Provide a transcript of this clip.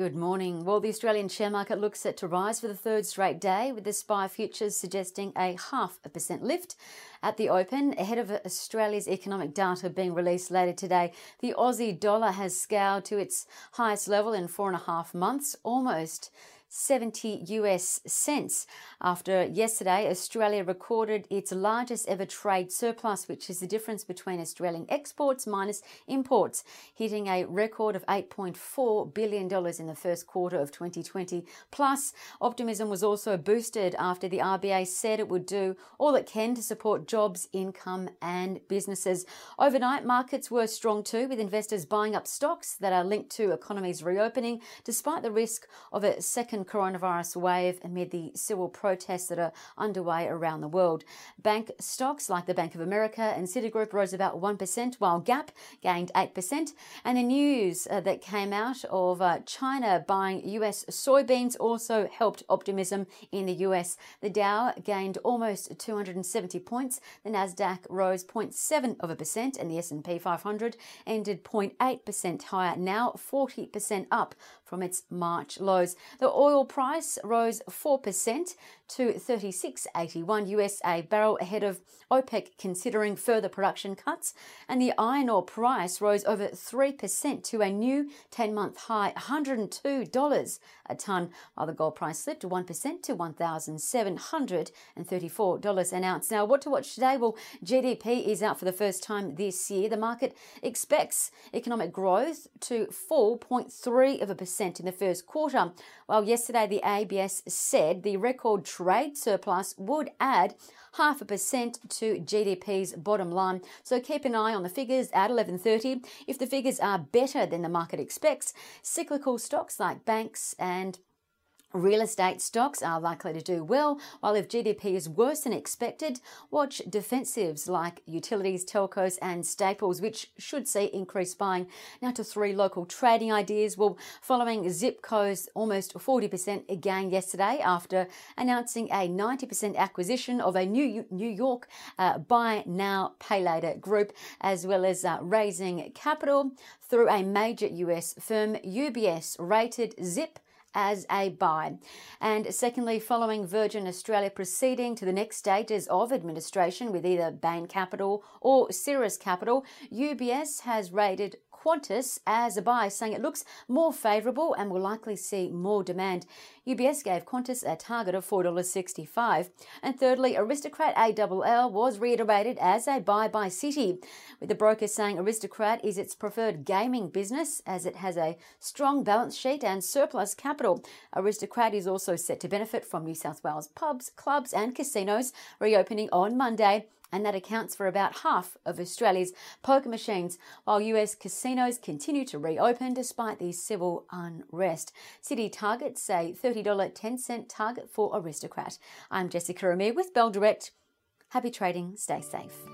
Good morning. Well, the Australian share market looks set to rise for the third straight day, with the SPI futures suggesting a half a percent lift at the open ahead of Australia's economic data being released later today. The Aussie dollar has scaled to its highest level in four and a half months, almost 70 US cents. After yesterday, Australia recorded its largest ever trade surplus, which is the difference between Australian exports minus imports, hitting a record of $8.4 billion in the first quarter of 2020. Plus, optimism was also boosted after the RBA said it would do all it can to support jobs, income, and businesses. Overnight, markets were strong too, with investors buying up stocks that are linked to economies reopening, despite the risk of a second second coronavirus wave amid the civil protests that are underway around the world. Bank stocks like the Bank of America and Citigroup rose about 1%, while Gap gained 8%. And the news uh, that came out of uh, China buying US soybeans also helped optimism in the US. The Dow gained almost 270 points. The Nasdaq rose 0.7 of a percent, and the S&P 500 ended 0.8% higher, now 40% up from its March lows. The oil price rose 4% to 36.81 US a barrel ahead of OPEC considering further production cuts, and the iron ore price rose over 3% to a new 10-month high $102 a ton, while the gold price slipped 1% to $1,734 an ounce. Now, what to watch today? Well, GDP is out for the first time this year. The market expects economic growth to fall 0.3 of a percent in the first quarter. While yesterday the ABS said the record trade surplus would add half a percent to GDP's bottom line. So keep an eye on the figures at 11:30. If the figures are better than the market expects, cyclical stocks like banks and Real estate stocks are likely to do well, while if GDP is worse than expected, watch defensives like utilities, telcos, and staples, which should see increased buying. Now to three local trading ideas. Well, following Zipco's almost 40% gain yesterday after announcing a 90% acquisition of a new New York uh, buy now, pay later group, as well as uh, raising capital through a major US firm, UBS rated Zip as a buy. And secondly, following Virgin Australia proceeding to the next stages of administration with either Bain Capital or Cyrus Capital, UBS has rated Qantas as a buy, saying it looks more favourable and will likely see more demand. UBS gave Qantas a target of $4.65. And thirdly, Aristocrat ALL was reiterated as a buy by Citi, with the broker saying Aristocrat is its preferred gaming business as it has a strong balance sheet and surplus capital. Aristocrat is also set to benefit from New South Wales pubs, clubs, and casinos reopening on Monday and that accounts for about half of Australia's poker machines, while US casinos continue to reopen despite the civil unrest. Citi targets a $30 10 cent target for Aristocrat. I'm Jessica Amir with Bell Direct. Happy trading, stay safe.